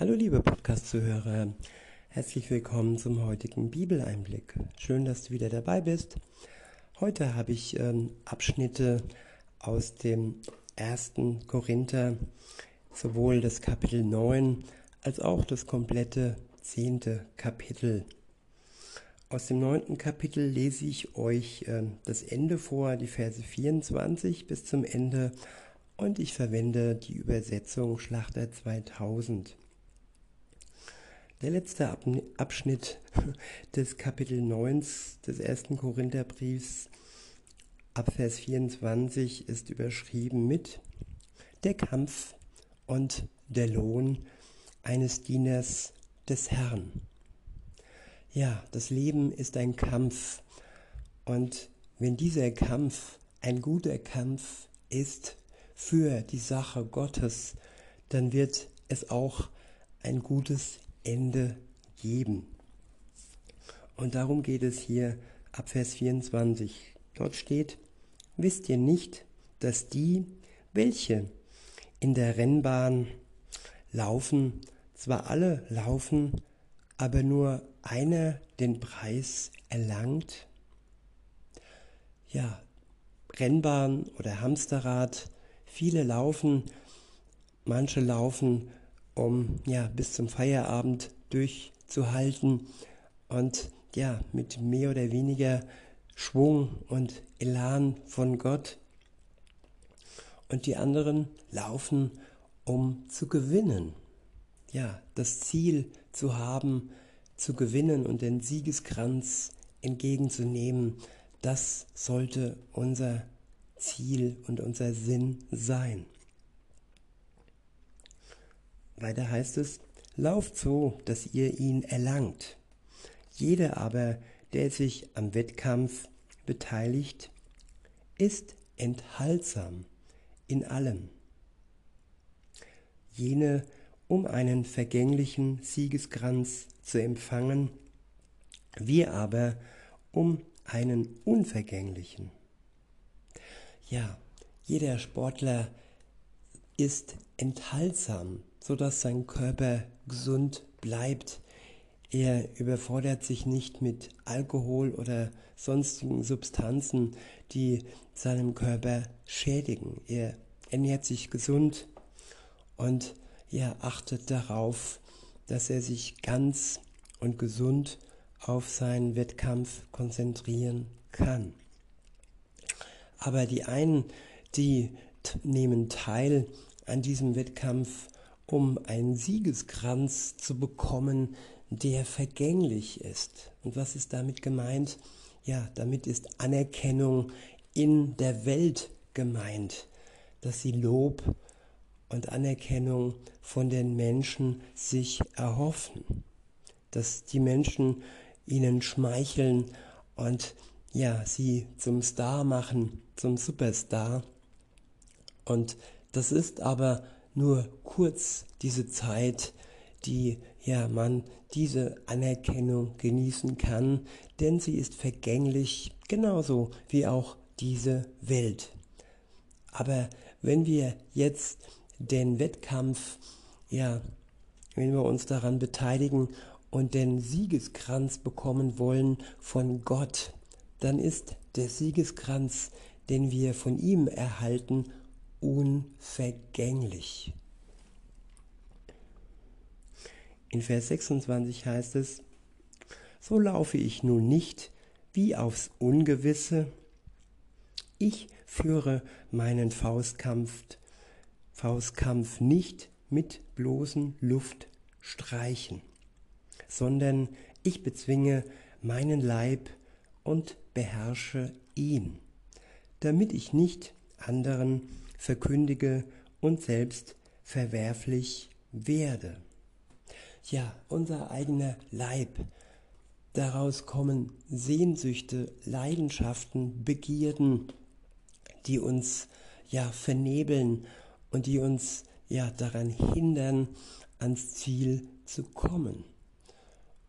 Hallo liebe Podcast-Zuhörer, herzlich willkommen zum heutigen Bibeleinblick. Schön, dass du wieder dabei bist. Heute habe ich ähm, Abschnitte aus dem ersten Korinther, sowohl das Kapitel 9 als auch das komplette zehnte Kapitel. Aus dem neunten Kapitel lese ich euch äh, das Ende vor, die Verse 24 bis zum Ende und ich verwende die Übersetzung Schlachter 2000. Der letzte Abschnitt des Kapitel 9 des ersten Korintherbriefs ab Vers 24 ist überschrieben mit Der Kampf und der Lohn eines Dieners des Herrn. Ja, das Leben ist ein Kampf und wenn dieser Kampf ein guter Kampf ist, für die Sache Gottes, dann wird es auch ein gutes Ende geben. Und darum geht es hier ab Vers 24. Dort steht, wisst ihr nicht, dass die, welche in der Rennbahn laufen, zwar alle laufen, aber nur einer den Preis erlangt? Ja, Rennbahn oder Hamsterrad Viele laufen, manche laufen, um ja bis zum Feierabend durchzuhalten und ja mit mehr oder weniger Schwung und Elan von Gott. Und die anderen laufen, um zu gewinnen. Ja, das Ziel zu haben, zu gewinnen und den Siegeskranz entgegenzunehmen, das sollte unser Ziel und unser Sinn sein. Weiter heißt es, lauft so, dass ihr ihn erlangt. Jeder aber, der sich am Wettkampf beteiligt, ist enthaltsam in allem. Jene, um einen vergänglichen Siegeskranz zu empfangen, wir aber um einen unvergänglichen. Ja, jeder Sportler ist enthaltsam, sodass sein Körper gesund bleibt. Er überfordert sich nicht mit Alkohol oder sonstigen Substanzen, die seinem Körper schädigen. Er ernährt sich gesund und er achtet darauf, dass er sich ganz und gesund auf seinen Wettkampf konzentrieren kann. Aber die einen, die nehmen teil an diesem Wettkampf, um einen Siegeskranz zu bekommen, der vergänglich ist. Und was ist damit gemeint? Ja, damit ist Anerkennung in der Welt gemeint, dass sie Lob und Anerkennung von den Menschen sich erhoffen, dass die Menschen ihnen schmeicheln und ja, sie zum Star machen, zum Superstar. Und das ist aber nur kurz diese Zeit, die ja man diese Anerkennung genießen kann, denn sie ist vergänglich, genauso wie auch diese Welt. Aber wenn wir jetzt den Wettkampf, ja, wenn wir uns daran beteiligen und den Siegeskranz bekommen wollen von Gott, dann ist der Siegeskranz, den wir von ihm erhalten, unvergänglich. In Vers 26 heißt es, so laufe ich nun nicht wie aufs Ungewisse, ich führe meinen Faustkampf, Faustkampf nicht mit bloßen Luftstreichen, sondern ich bezwinge meinen Leib und beherrsche ihn, damit ich nicht anderen verkündige und selbst verwerflich werde. Ja, unser eigener Leib. Daraus kommen Sehnsüchte, Leidenschaften, Begierden, die uns ja vernebeln und die uns ja daran hindern, ans Ziel zu kommen.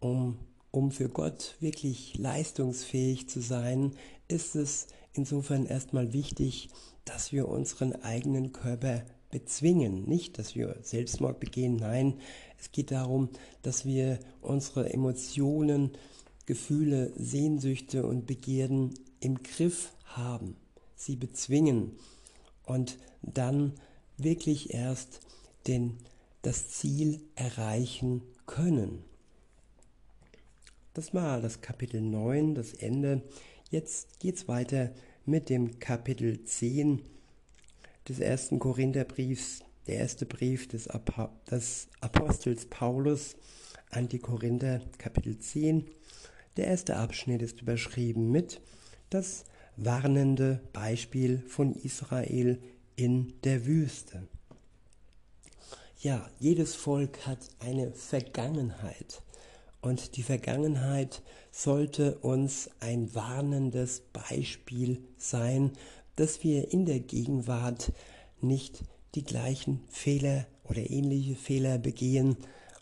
Um um für Gott wirklich leistungsfähig zu sein, ist es insofern erstmal wichtig, dass wir unseren eigenen Körper bezwingen. Nicht, dass wir Selbstmord begehen, nein, es geht darum, dass wir unsere Emotionen, Gefühle, Sehnsüchte und Begierden im Griff haben, sie bezwingen und dann wirklich erst den, das Ziel erreichen können. Das war das Kapitel 9, das Ende. Jetzt geht es weiter mit dem Kapitel 10 des ersten Korintherbriefs, der erste Brief des, Apo des Apostels Paulus an die Korinther, Kapitel 10. Der erste Abschnitt ist überschrieben mit das warnende Beispiel von Israel in der Wüste. Ja, jedes Volk hat eine Vergangenheit. Und die Vergangenheit sollte uns ein warnendes Beispiel sein, dass wir in der Gegenwart nicht die gleichen Fehler oder ähnliche Fehler begehen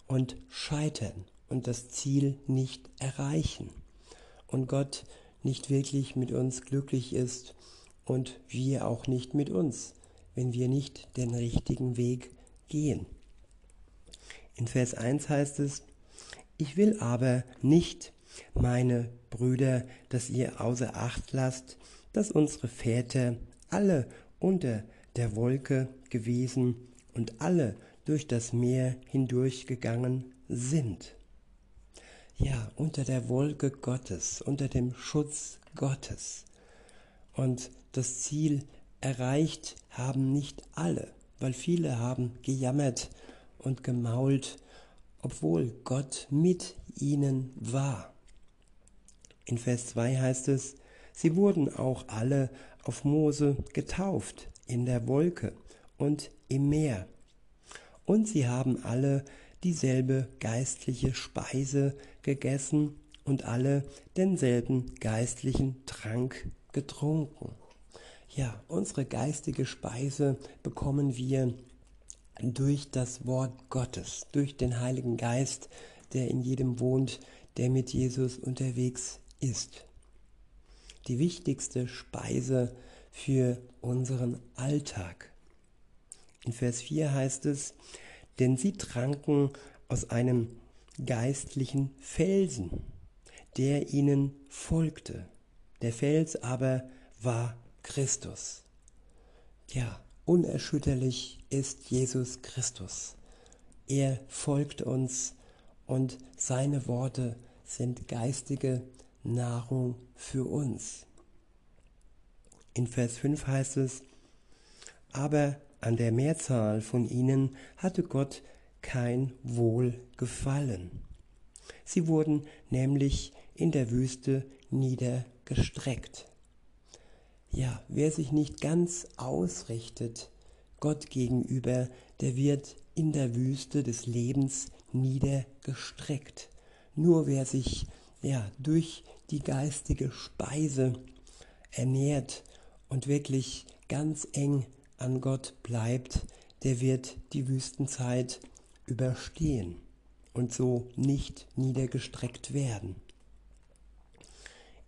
und scheitern und das Ziel nicht erreichen. Und Gott nicht wirklich mit uns glücklich ist und wir auch nicht mit uns, wenn wir nicht den richtigen Weg gehen. In Vers 1 heißt es, ich will aber nicht, meine Brüder, dass ihr außer Acht lasst, dass unsere Väter alle unter der Wolke gewesen und alle durch das Meer hindurchgegangen sind. Ja, unter der Wolke Gottes, unter dem Schutz Gottes. Und das Ziel erreicht haben nicht alle, weil viele haben gejammert und gemault obwohl Gott mit ihnen war. In Vers 2 heißt es, sie wurden auch alle auf Mose getauft in der Wolke und im Meer. Und sie haben alle dieselbe geistliche Speise gegessen und alle denselben geistlichen Trank getrunken. Ja, unsere geistige Speise bekommen wir durch das Wort Gottes, durch den Heiligen Geist, der in jedem wohnt, der mit Jesus unterwegs ist. Die wichtigste Speise für unseren Alltag. In Vers 4 heißt es, denn sie tranken aus einem geistlichen Felsen, der ihnen folgte. Der Fels aber war Christus. Ja, unerschütterlich ist Jesus Christus. Er folgt uns und seine Worte sind geistige Nahrung für uns. In Vers 5 heißt es, aber an der Mehrzahl von ihnen hatte Gott kein Wohl gefallen. Sie wurden nämlich in der Wüste niedergestreckt. Ja, wer sich nicht ganz ausrichtet Gott gegenüber, der wird in der Wüste des Lebens niedergestreckt. Nur wer sich ja durch die geistige Speise ernährt und wirklich ganz eng an Gott bleibt, der wird die Wüstenzeit überstehen und so nicht niedergestreckt werden.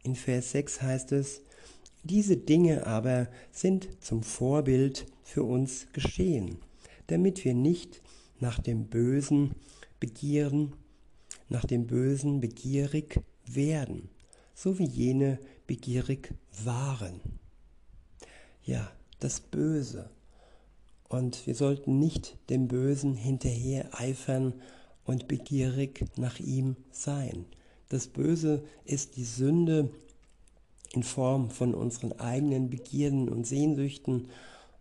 In Vers 6 heißt es, diese Dinge aber sind zum Vorbild für uns geschehen, damit wir nicht nach dem Bösen begieren, nach dem Bösen begierig werden, so wie jene begierig waren. Ja, das Böse. Und wir sollten nicht dem Bösen hinterher eifern und begierig nach ihm sein. Das Böse ist die Sünde, in Form von unseren eigenen Begierden und Sehnsüchten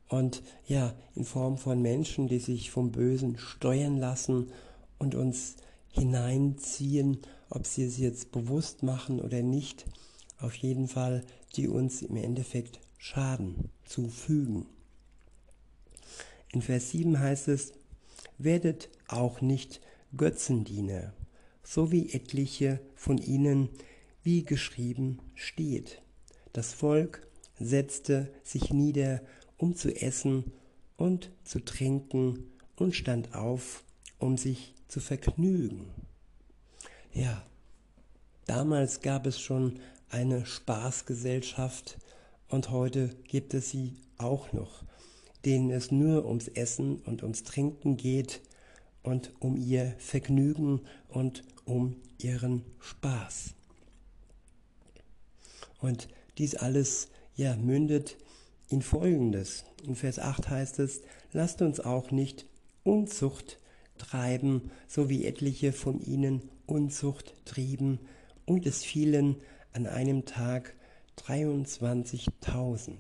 und ja, in Form von Menschen, die sich vom Bösen steuern lassen und uns hineinziehen, ob sie es jetzt bewusst machen oder nicht, auf jeden Fall, die uns im Endeffekt Schaden zufügen. In Vers 7 heißt es, werdet auch nicht Götzendiener, so wie etliche von ihnen, wie geschrieben steht. Das Volk setzte sich nieder, um zu essen und zu trinken und stand auf, um sich zu vergnügen. Ja, damals gab es schon eine Spaßgesellschaft und heute gibt es sie auch noch. denen es nur ums Essen und ums Trinken geht und um ihr Vergnügen und um ihren Spaß. Und dies alles ja mündet in Folgendes. In Vers 8 heißt es, lasst uns auch nicht Unzucht treiben, so wie etliche von ihnen Unzucht trieben, und es fielen an einem Tag 23.000.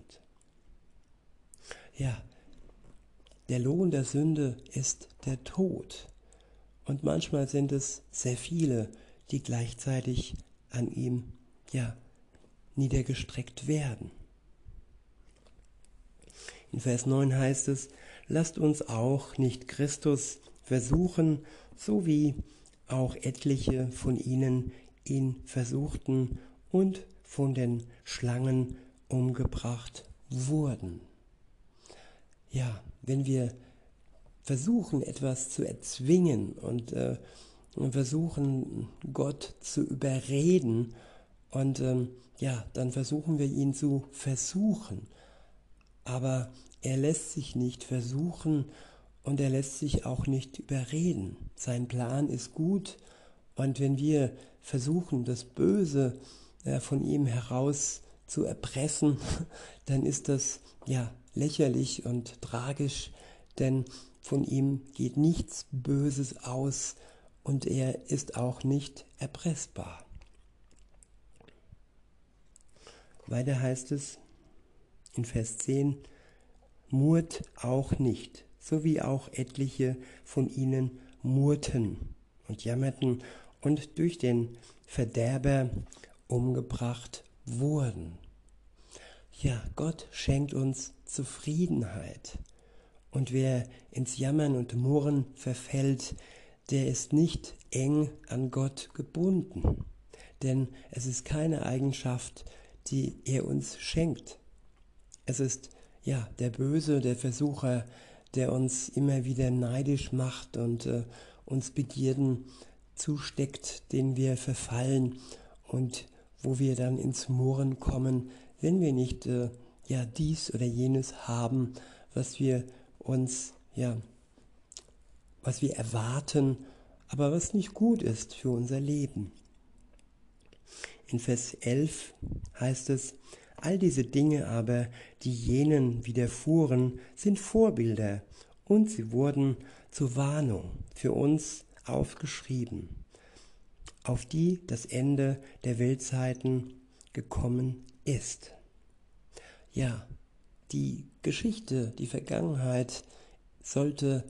Ja, der Lohn der Sünde ist der Tod. Und manchmal sind es sehr viele, die gleichzeitig an ihm ja niedergestreckt werden. In Vers 9 heißt es, lasst uns auch nicht Christus versuchen, so wie auch etliche von ihnen ihn versuchten und von den Schlangen umgebracht wurden. Ja, wenn wir versuchen, etwas zu erzwingen und äh, versuchen, Gott zu überreden, und ähm, ja, dann versuchen wir ihn zu versuchen. Aber er lässt sich nicht versuchen und er lässt sich auch nicht überreden. Sein Plan ist gut und wenn wir versuchen, das Böse äh, von ihm heraus zu erpressen, dann ist das ja lächerlich und tragisch, denn von ihm geht nichts Böses aus und er ist auch nicht erpressbar. Weiter heißt es in Vers 10, murrt auch nicht, so wie auch etliche von ihnen murrten und jammerten und durch den Verderber umgebracht wurden. Ja, Gott schenkt uns Zufriedenheit. Und wer ins Jammern und Murren verfällt, der ist nicht eng an Gott gebunden. Denn es ist keine Eigenschaft, die er uns schenkt. Es ist ja der Böse, der Versucher, der uns immer wieder neidisch macht und äh, uns Begierden zusteckt, denen wir verfallen und wo wir dann ins Murren kommen, wenn wir nicht äh, ja dies oder jenes haben, was wir uns ja was wir erwarten, aber was nicht gut ist für unser Leben. In Vers 11 heißt es, all diese Dinge aber, die jenen widerfuhren, sind Vorbilder und sie wurden zur Warnung für uns aufgeschrieben, auf die das Ende der Weltzeiten gekommen ist. Ja, die Geschichte, die Vergangenheit sollte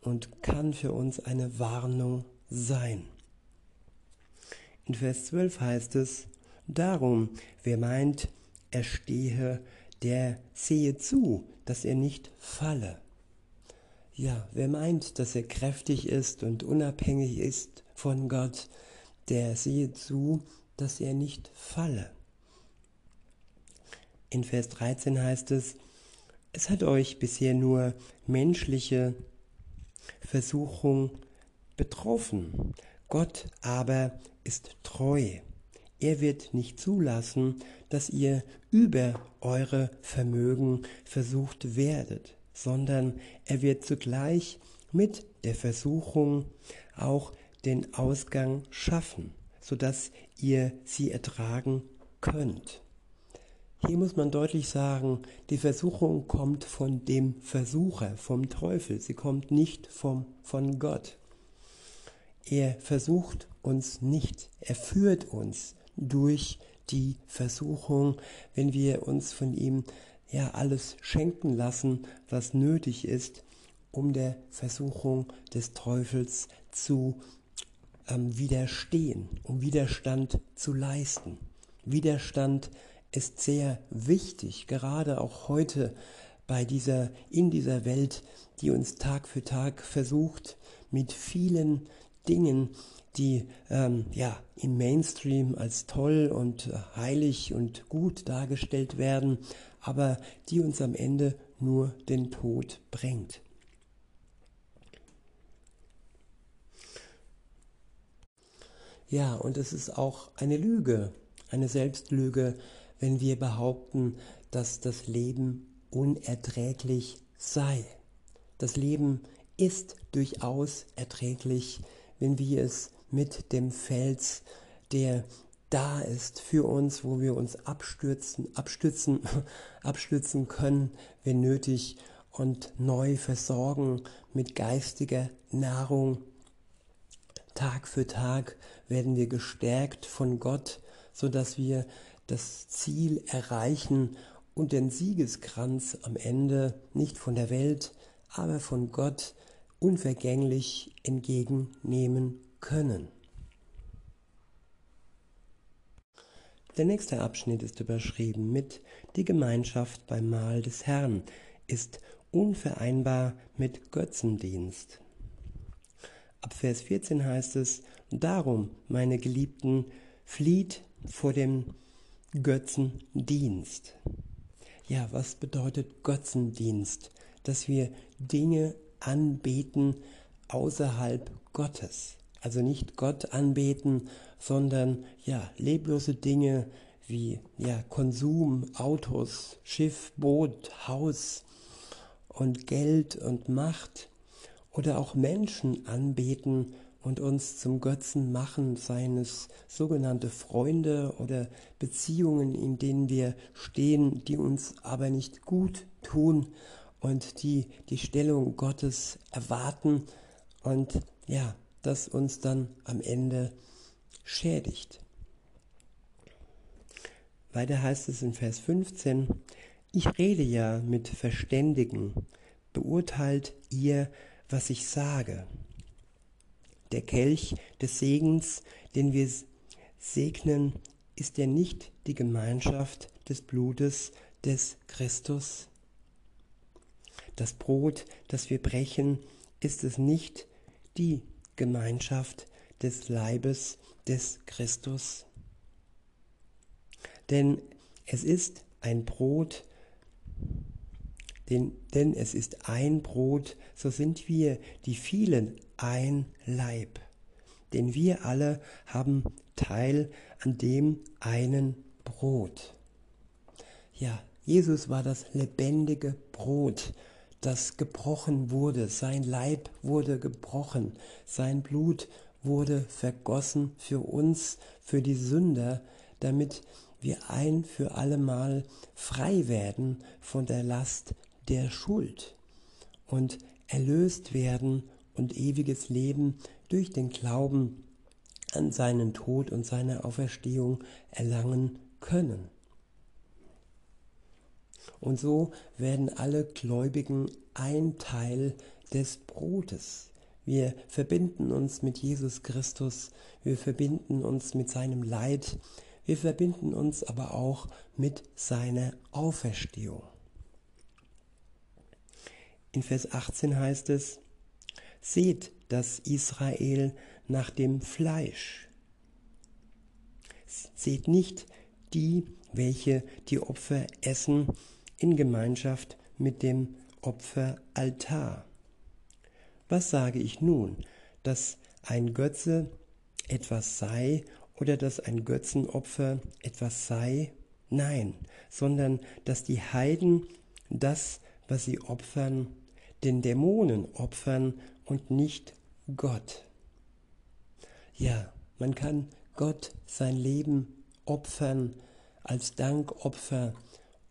und kann für uns eine Warnung sein. In Vers 12 heißt es, Darum, wer meint, er stehe, der sehe zu, dass er nicht falle. Ja, wer meint, dass er kräftig ist und unabhängig ist von Gott, der sehe zu, dass er nicht falle. In Vers 13 heißt es, es hat euch bisher nur menschliche Versuchung betroffen. Gott aber ist treu. Er wird nicht zulassen, dass ihr über eure Vermögen versucht werdet, sondern er wird zugleich mit der Versuchung auch den Ausgang schaffen, sodass ihr sie ertragen könnt. Hier muss man deutlich sagen, die Versuchung kommt von dem Versucher, vom Teufel. Sie kommt nicht vom, von Gott. Er versucht uns nicht. Er führt uns durch die Versuchung, wenn wir uns von ihm ja alles schenken lassen, was nötig ist, um der Versuchung des Teufels zu ähm, widerstehen, um Widerstand zu leisten. Widerstand ist sehr wichtig, gerade auch heute bei dieser, in dieser Welt, die uns Tag für Tag versucht, mit vielen Dingen, die ähm, ja, im Mainstream als toll und äh, heilig und gut dargestellt werden, aber die uns am Ende nur den Tod bringt. Ja, und es ist auch eine Lüge, eine Selbstlüge, wenn wir behaupten, dass das Leben unerträglich sei. Das Leben ist durchaus erträglich, wenn wir es mit dem Fels, der da ist für uns, wo wir uns abstürzen, abstützen, abstützen können, wenn nötig, und neu versorgen mit geistiger Nahrung. Tag für Tag werden wir gestärkt von Gott, so dass wir das Ziel erreichen und den Siegeskranz am Ende nicht von der Welt, aber von Gott unvergänglich entgegennehmen können. Der nächste Abschnitt ist überschrieben mit Die Gemeinschaft beim Mahl des Herrn ist unvereinbar mit Götzendienst. Ab Vers 14 heißt es, Darum, meine Geliebten, flieht vor dem Götzendienst. Ja, was bedeutet Götzendienst? Dass wir Dinge anbeten außerhalb Gottes. Also nicht Gott anbeten, sondern ja, leblose Dinge wie ja, Konsum, Autos, Schiff, Boot, Haus und Geld und Macht oder auch Menschen anbeten und uns zum Götzen machen, seien es sogenannte Freunde oder Beziehungen, in denen wir stehen, die uns aber nicht gut tun und die die Stellung Gottes erwarten und ja, das uns dann am Ende schädigt. Weiter heißt es in Vers 15, ich rede ja mit Verständigen, beurteilt ihr, was ich sage. Der Kelch des Segens, den wir segnen, ist ja nicht die Gemeinschaft des Blutes des Christus. Das Brot, das wir brechen, ist es nicht die Gemeinschaft des Leibes des Christus. Denn es ist ein Brot, denn, denn es ist ein Brot, so sind wir die vielen ein Leib. Denn wir alle haben Teil an dem einen Brot. Ja, Jesus war das lebendige Brot, das gebrochen wurde. Sein Leib wurde gebrochen. Sein Blut wurde vergossen für uns, für die Sünder, damit wir ein für allemal frei werden von der Last der Schuld und erlöst werden und ewiges Leben durch den Glauben an seinen Tod und seine Auferstehung erlangen können. Und so werden alle Gläubigen ein Teil des Brotes. Wir verbinden uns mit Jesus Christus, wir verbinden uns mit seinem Leid, wir verbinden uns aber auch mit seiner Auferstehung. In Vers 18 heißt es, Seht das Israel nach dem Fleisch. Seht nicht die, welche die Opfer essen, in Gemeinschaft mit dem Opferaltar. Was sage ich nun, dass ein Götze etwas sei oder dass ein Götzenopfer etwas sei? Nein, sondern dass die Heiden das, was sie opfern, den Dämonen opfern und nicht Gott. Ja, man kann Gott sein Leben opfern als Dankopfer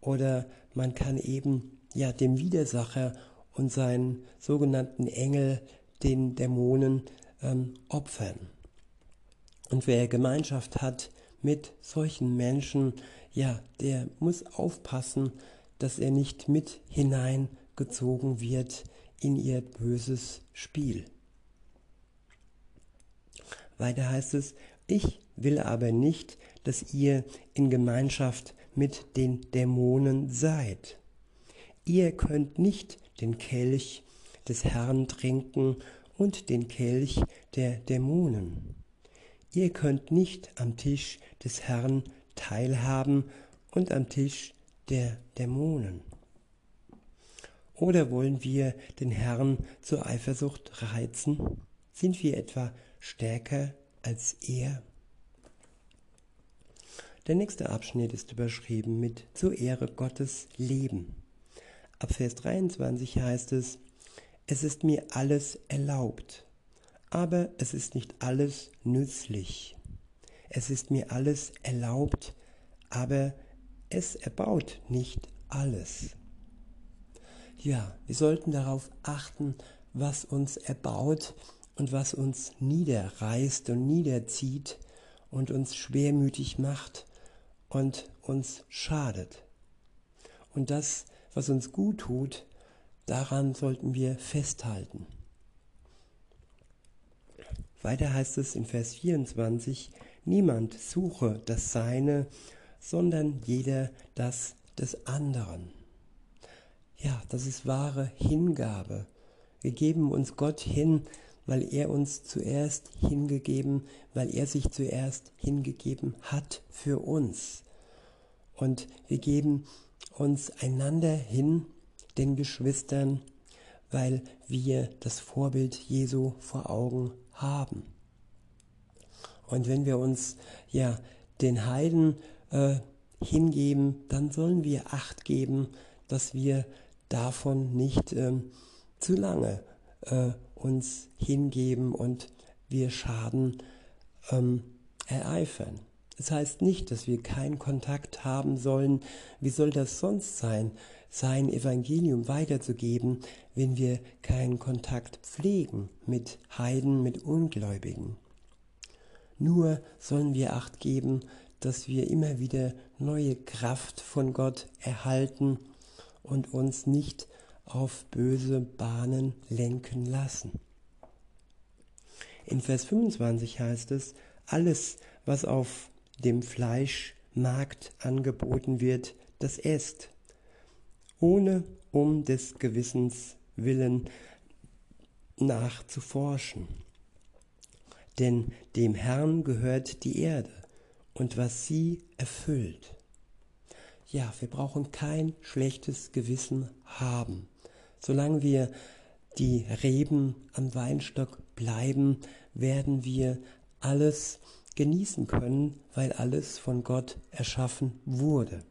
oder man kann eben ja dem Widersacher und seinen sogenannten Engel, den Dämonen, ähm, opfern. Und wer Gemeinschaft hat mit solchen Menschen, ja, der muss aufpassen, dass er nicht mit hineingezogen wird in ihr böses Spiel. Weiter heißt es, ich will aber nicht, dass ihr in Gemeinschaft mit den Dämonen seid. Ihr könnt nicht den Kelch des Herrn trinken und den Kelch der Dämonen. Ihr könnt nicht am Tisch des Herrn teilhaben und am Tisch der Dämonen. Oder wollen wir den Herrn zur Eifersucht reizen? Sind wir etwa stärker als er? Der nächste Abschnitt ist überschrieben mit Zur Ehre Gottes Leben. ab Vers 23 heißt es, es ist mir alles erlaubt, aber es ist nicht alles nützlich. Es ist mir alles erlaubt, aber es erbaut nicht alles. Ja, wir sollten darauf achten, was uns erbaut und was uns niederreißt und niederzieht und uns schwermütig macht und uns schadet. Und das, was uns gut tut, daran sollten wir festhalten. Weiter heißt es in Vers 24, niemand suche das Seine, sondern jeder das des anderen. Ja, das ist wahre Hingabe. Wir geben uns Gott hin, weil er uns zuerst hingegeben, weil er sich zuerst hingegeben hat für uns. Und wir geben uns einander hin, den Geschwistern, weil wir das Vorbild Jesu vor Augen haben. Und wenn wir uns ja den Heiden äh, hingeben, dann sollen wir Acht geben, dass wir davon nicht ähm, zu lange äh, uns hingeben und wir Schaden ähm, ereifern. Das heißt nicht, dass wir keinen Kontakt haben sollen. Wie soll das sonst sein, sein Evangelium weiterzugeben, wenn wir keinen Kontakt pflegen mit Heiden, mit Ungläubigen? Nur sollen wir acht geben, dass wir immer wieder neue Kraft von Gott erhalten und uns nicht auf böse Bahnen lenken lassen. In Vers 25 heißt es, alles, was auf dem Fleischmarkt angeboten wird, das esst, ohne um des Gewissens willen nachzuforschen. Denn dem Herrn gehört die Erde und was sie erfüllt. Ja, wir brauchen kein schlechtes Gewissen haben. Solange wir die Reben am Weinstock bleiben, werden wir alles genießen können, weil alles von Gott erschaffen wurde.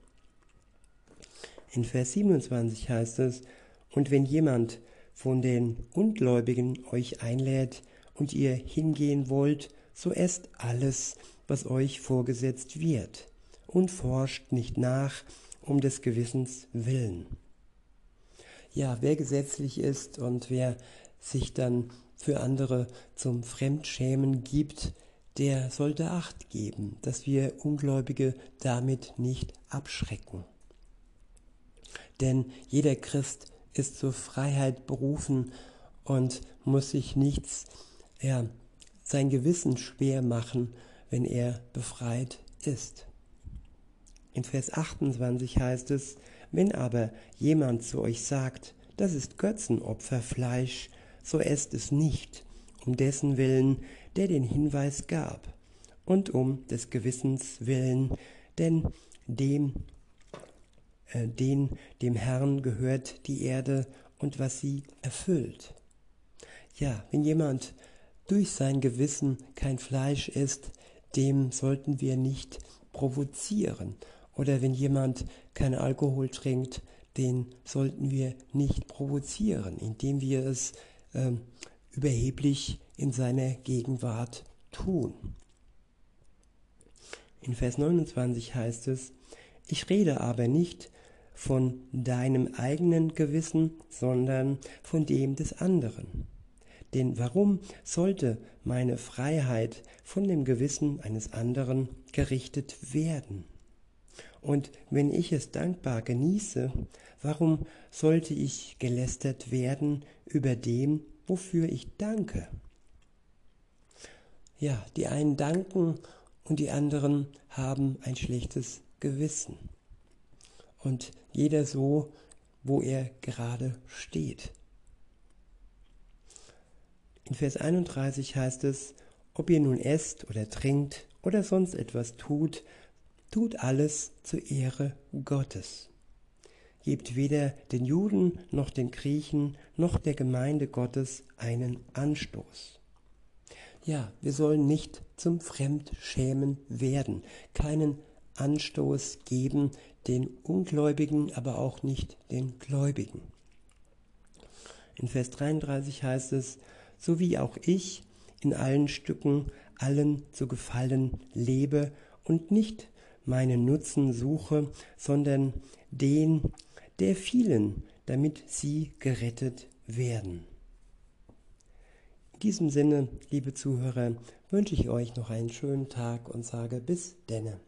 In Vers 27 heißt es, und wenn jemand von den Ungläubigen euch einlädt und ihr hingehen wollt, so esst alles, was euch vorgesetzt wird, und forscht nicht nach um des Gewissens willen ja, wer gesetzlich ist und wer sich dann für andere zum Fremdschämen gibt, der sollte Acht geben, dass wir Ungläubige damit nicht abschrecken. Denn jeder Christ ist zur Freiheit berufen und muss sich nichts, ja, sein Gewissen schwer machen, wenn er befreit ist. In Vers 28 heißt es, wenn aber jemand zu euch sagt, das ist Götzenopferfleisch, so esst es nicht, um dessen Willen, der den Hinweis gab, und um des Gewissens willen, denn dem, äh, den dem Herrn gehört die Erde und was sie erfüllt. Ja, wenn jemand durch sein Gewissen kein Fleisch isst, dem sollten wir nicht provozieren oder wenn jemand keinen Alkohol trinkt, den sollten wir nicht provozieren, indem wir es äh, überheblich in seiner Gegenwart tun. In Vers 29 heißt es, ich rede aber nicht von deinem eigenen Gewissen, sondern von dem des anderen. Denn warum sollte meine Freiheit von dem Gewissen eines anderen gerichtet werden? Und wenn ich es dankbar genieße, warum sollte ich gelästert werden über dem, wofür ich danke? Ja, die einen danken und die anderen haben ein schlechtes Gewissen. Und jeder so, wo er gerade steht. In Vers 31 heißt es, ob ihr nun esst oder trinkt oder sonst etwas tut, tut alles zur Ehre Gottes. Gebt weder den Juden noch den Griechen noch der Gemeinde Gottes einen Anstoß. Ja, wir sollen nicht zum Fremdschämen werden, keinen Anstoß geben, den Ungläubigen, aber auch nicht den Gläubigen. In Vers 33 heißt es, so wie auch ich in allen Stücken allen zu gefallen lebe und nicht meinen Nutzen suche, sondern den der vielen, damit sie gerettet werden. In diesem Sinne, liebe Zuhörer, wünsche ich euch noch einen schönen Tag und sage bis denne.